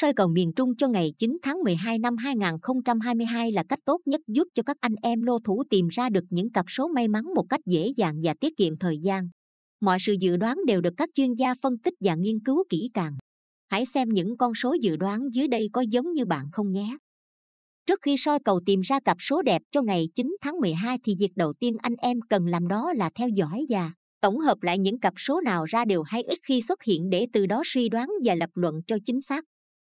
soi cầu miền Trung cho ngày 9 tháng 12 năm 2022 là cách tốt nhất giúp cho các anh em lô thủ tìm ra được những cặp số may mắn một cách dễ dàng và tiết kiệm thời gian. Mọi sự dự đoán đều được các chuyên gia phân tích và nghiên cứu kỹ càng. Hãy xem những con số dự đoán dưới đây có giống như bạn không nhé. Trước khi soi cầu tìm ra cặp số đẹp cho ngày 9 tháng 12 thì việc đầu tiên anh em cần làm đó là theo dõi và tổng hợp lại những cặp số nào ra đều hay ít khi xuất hiện để từ đó suy đoán và lập luận cho chính xác.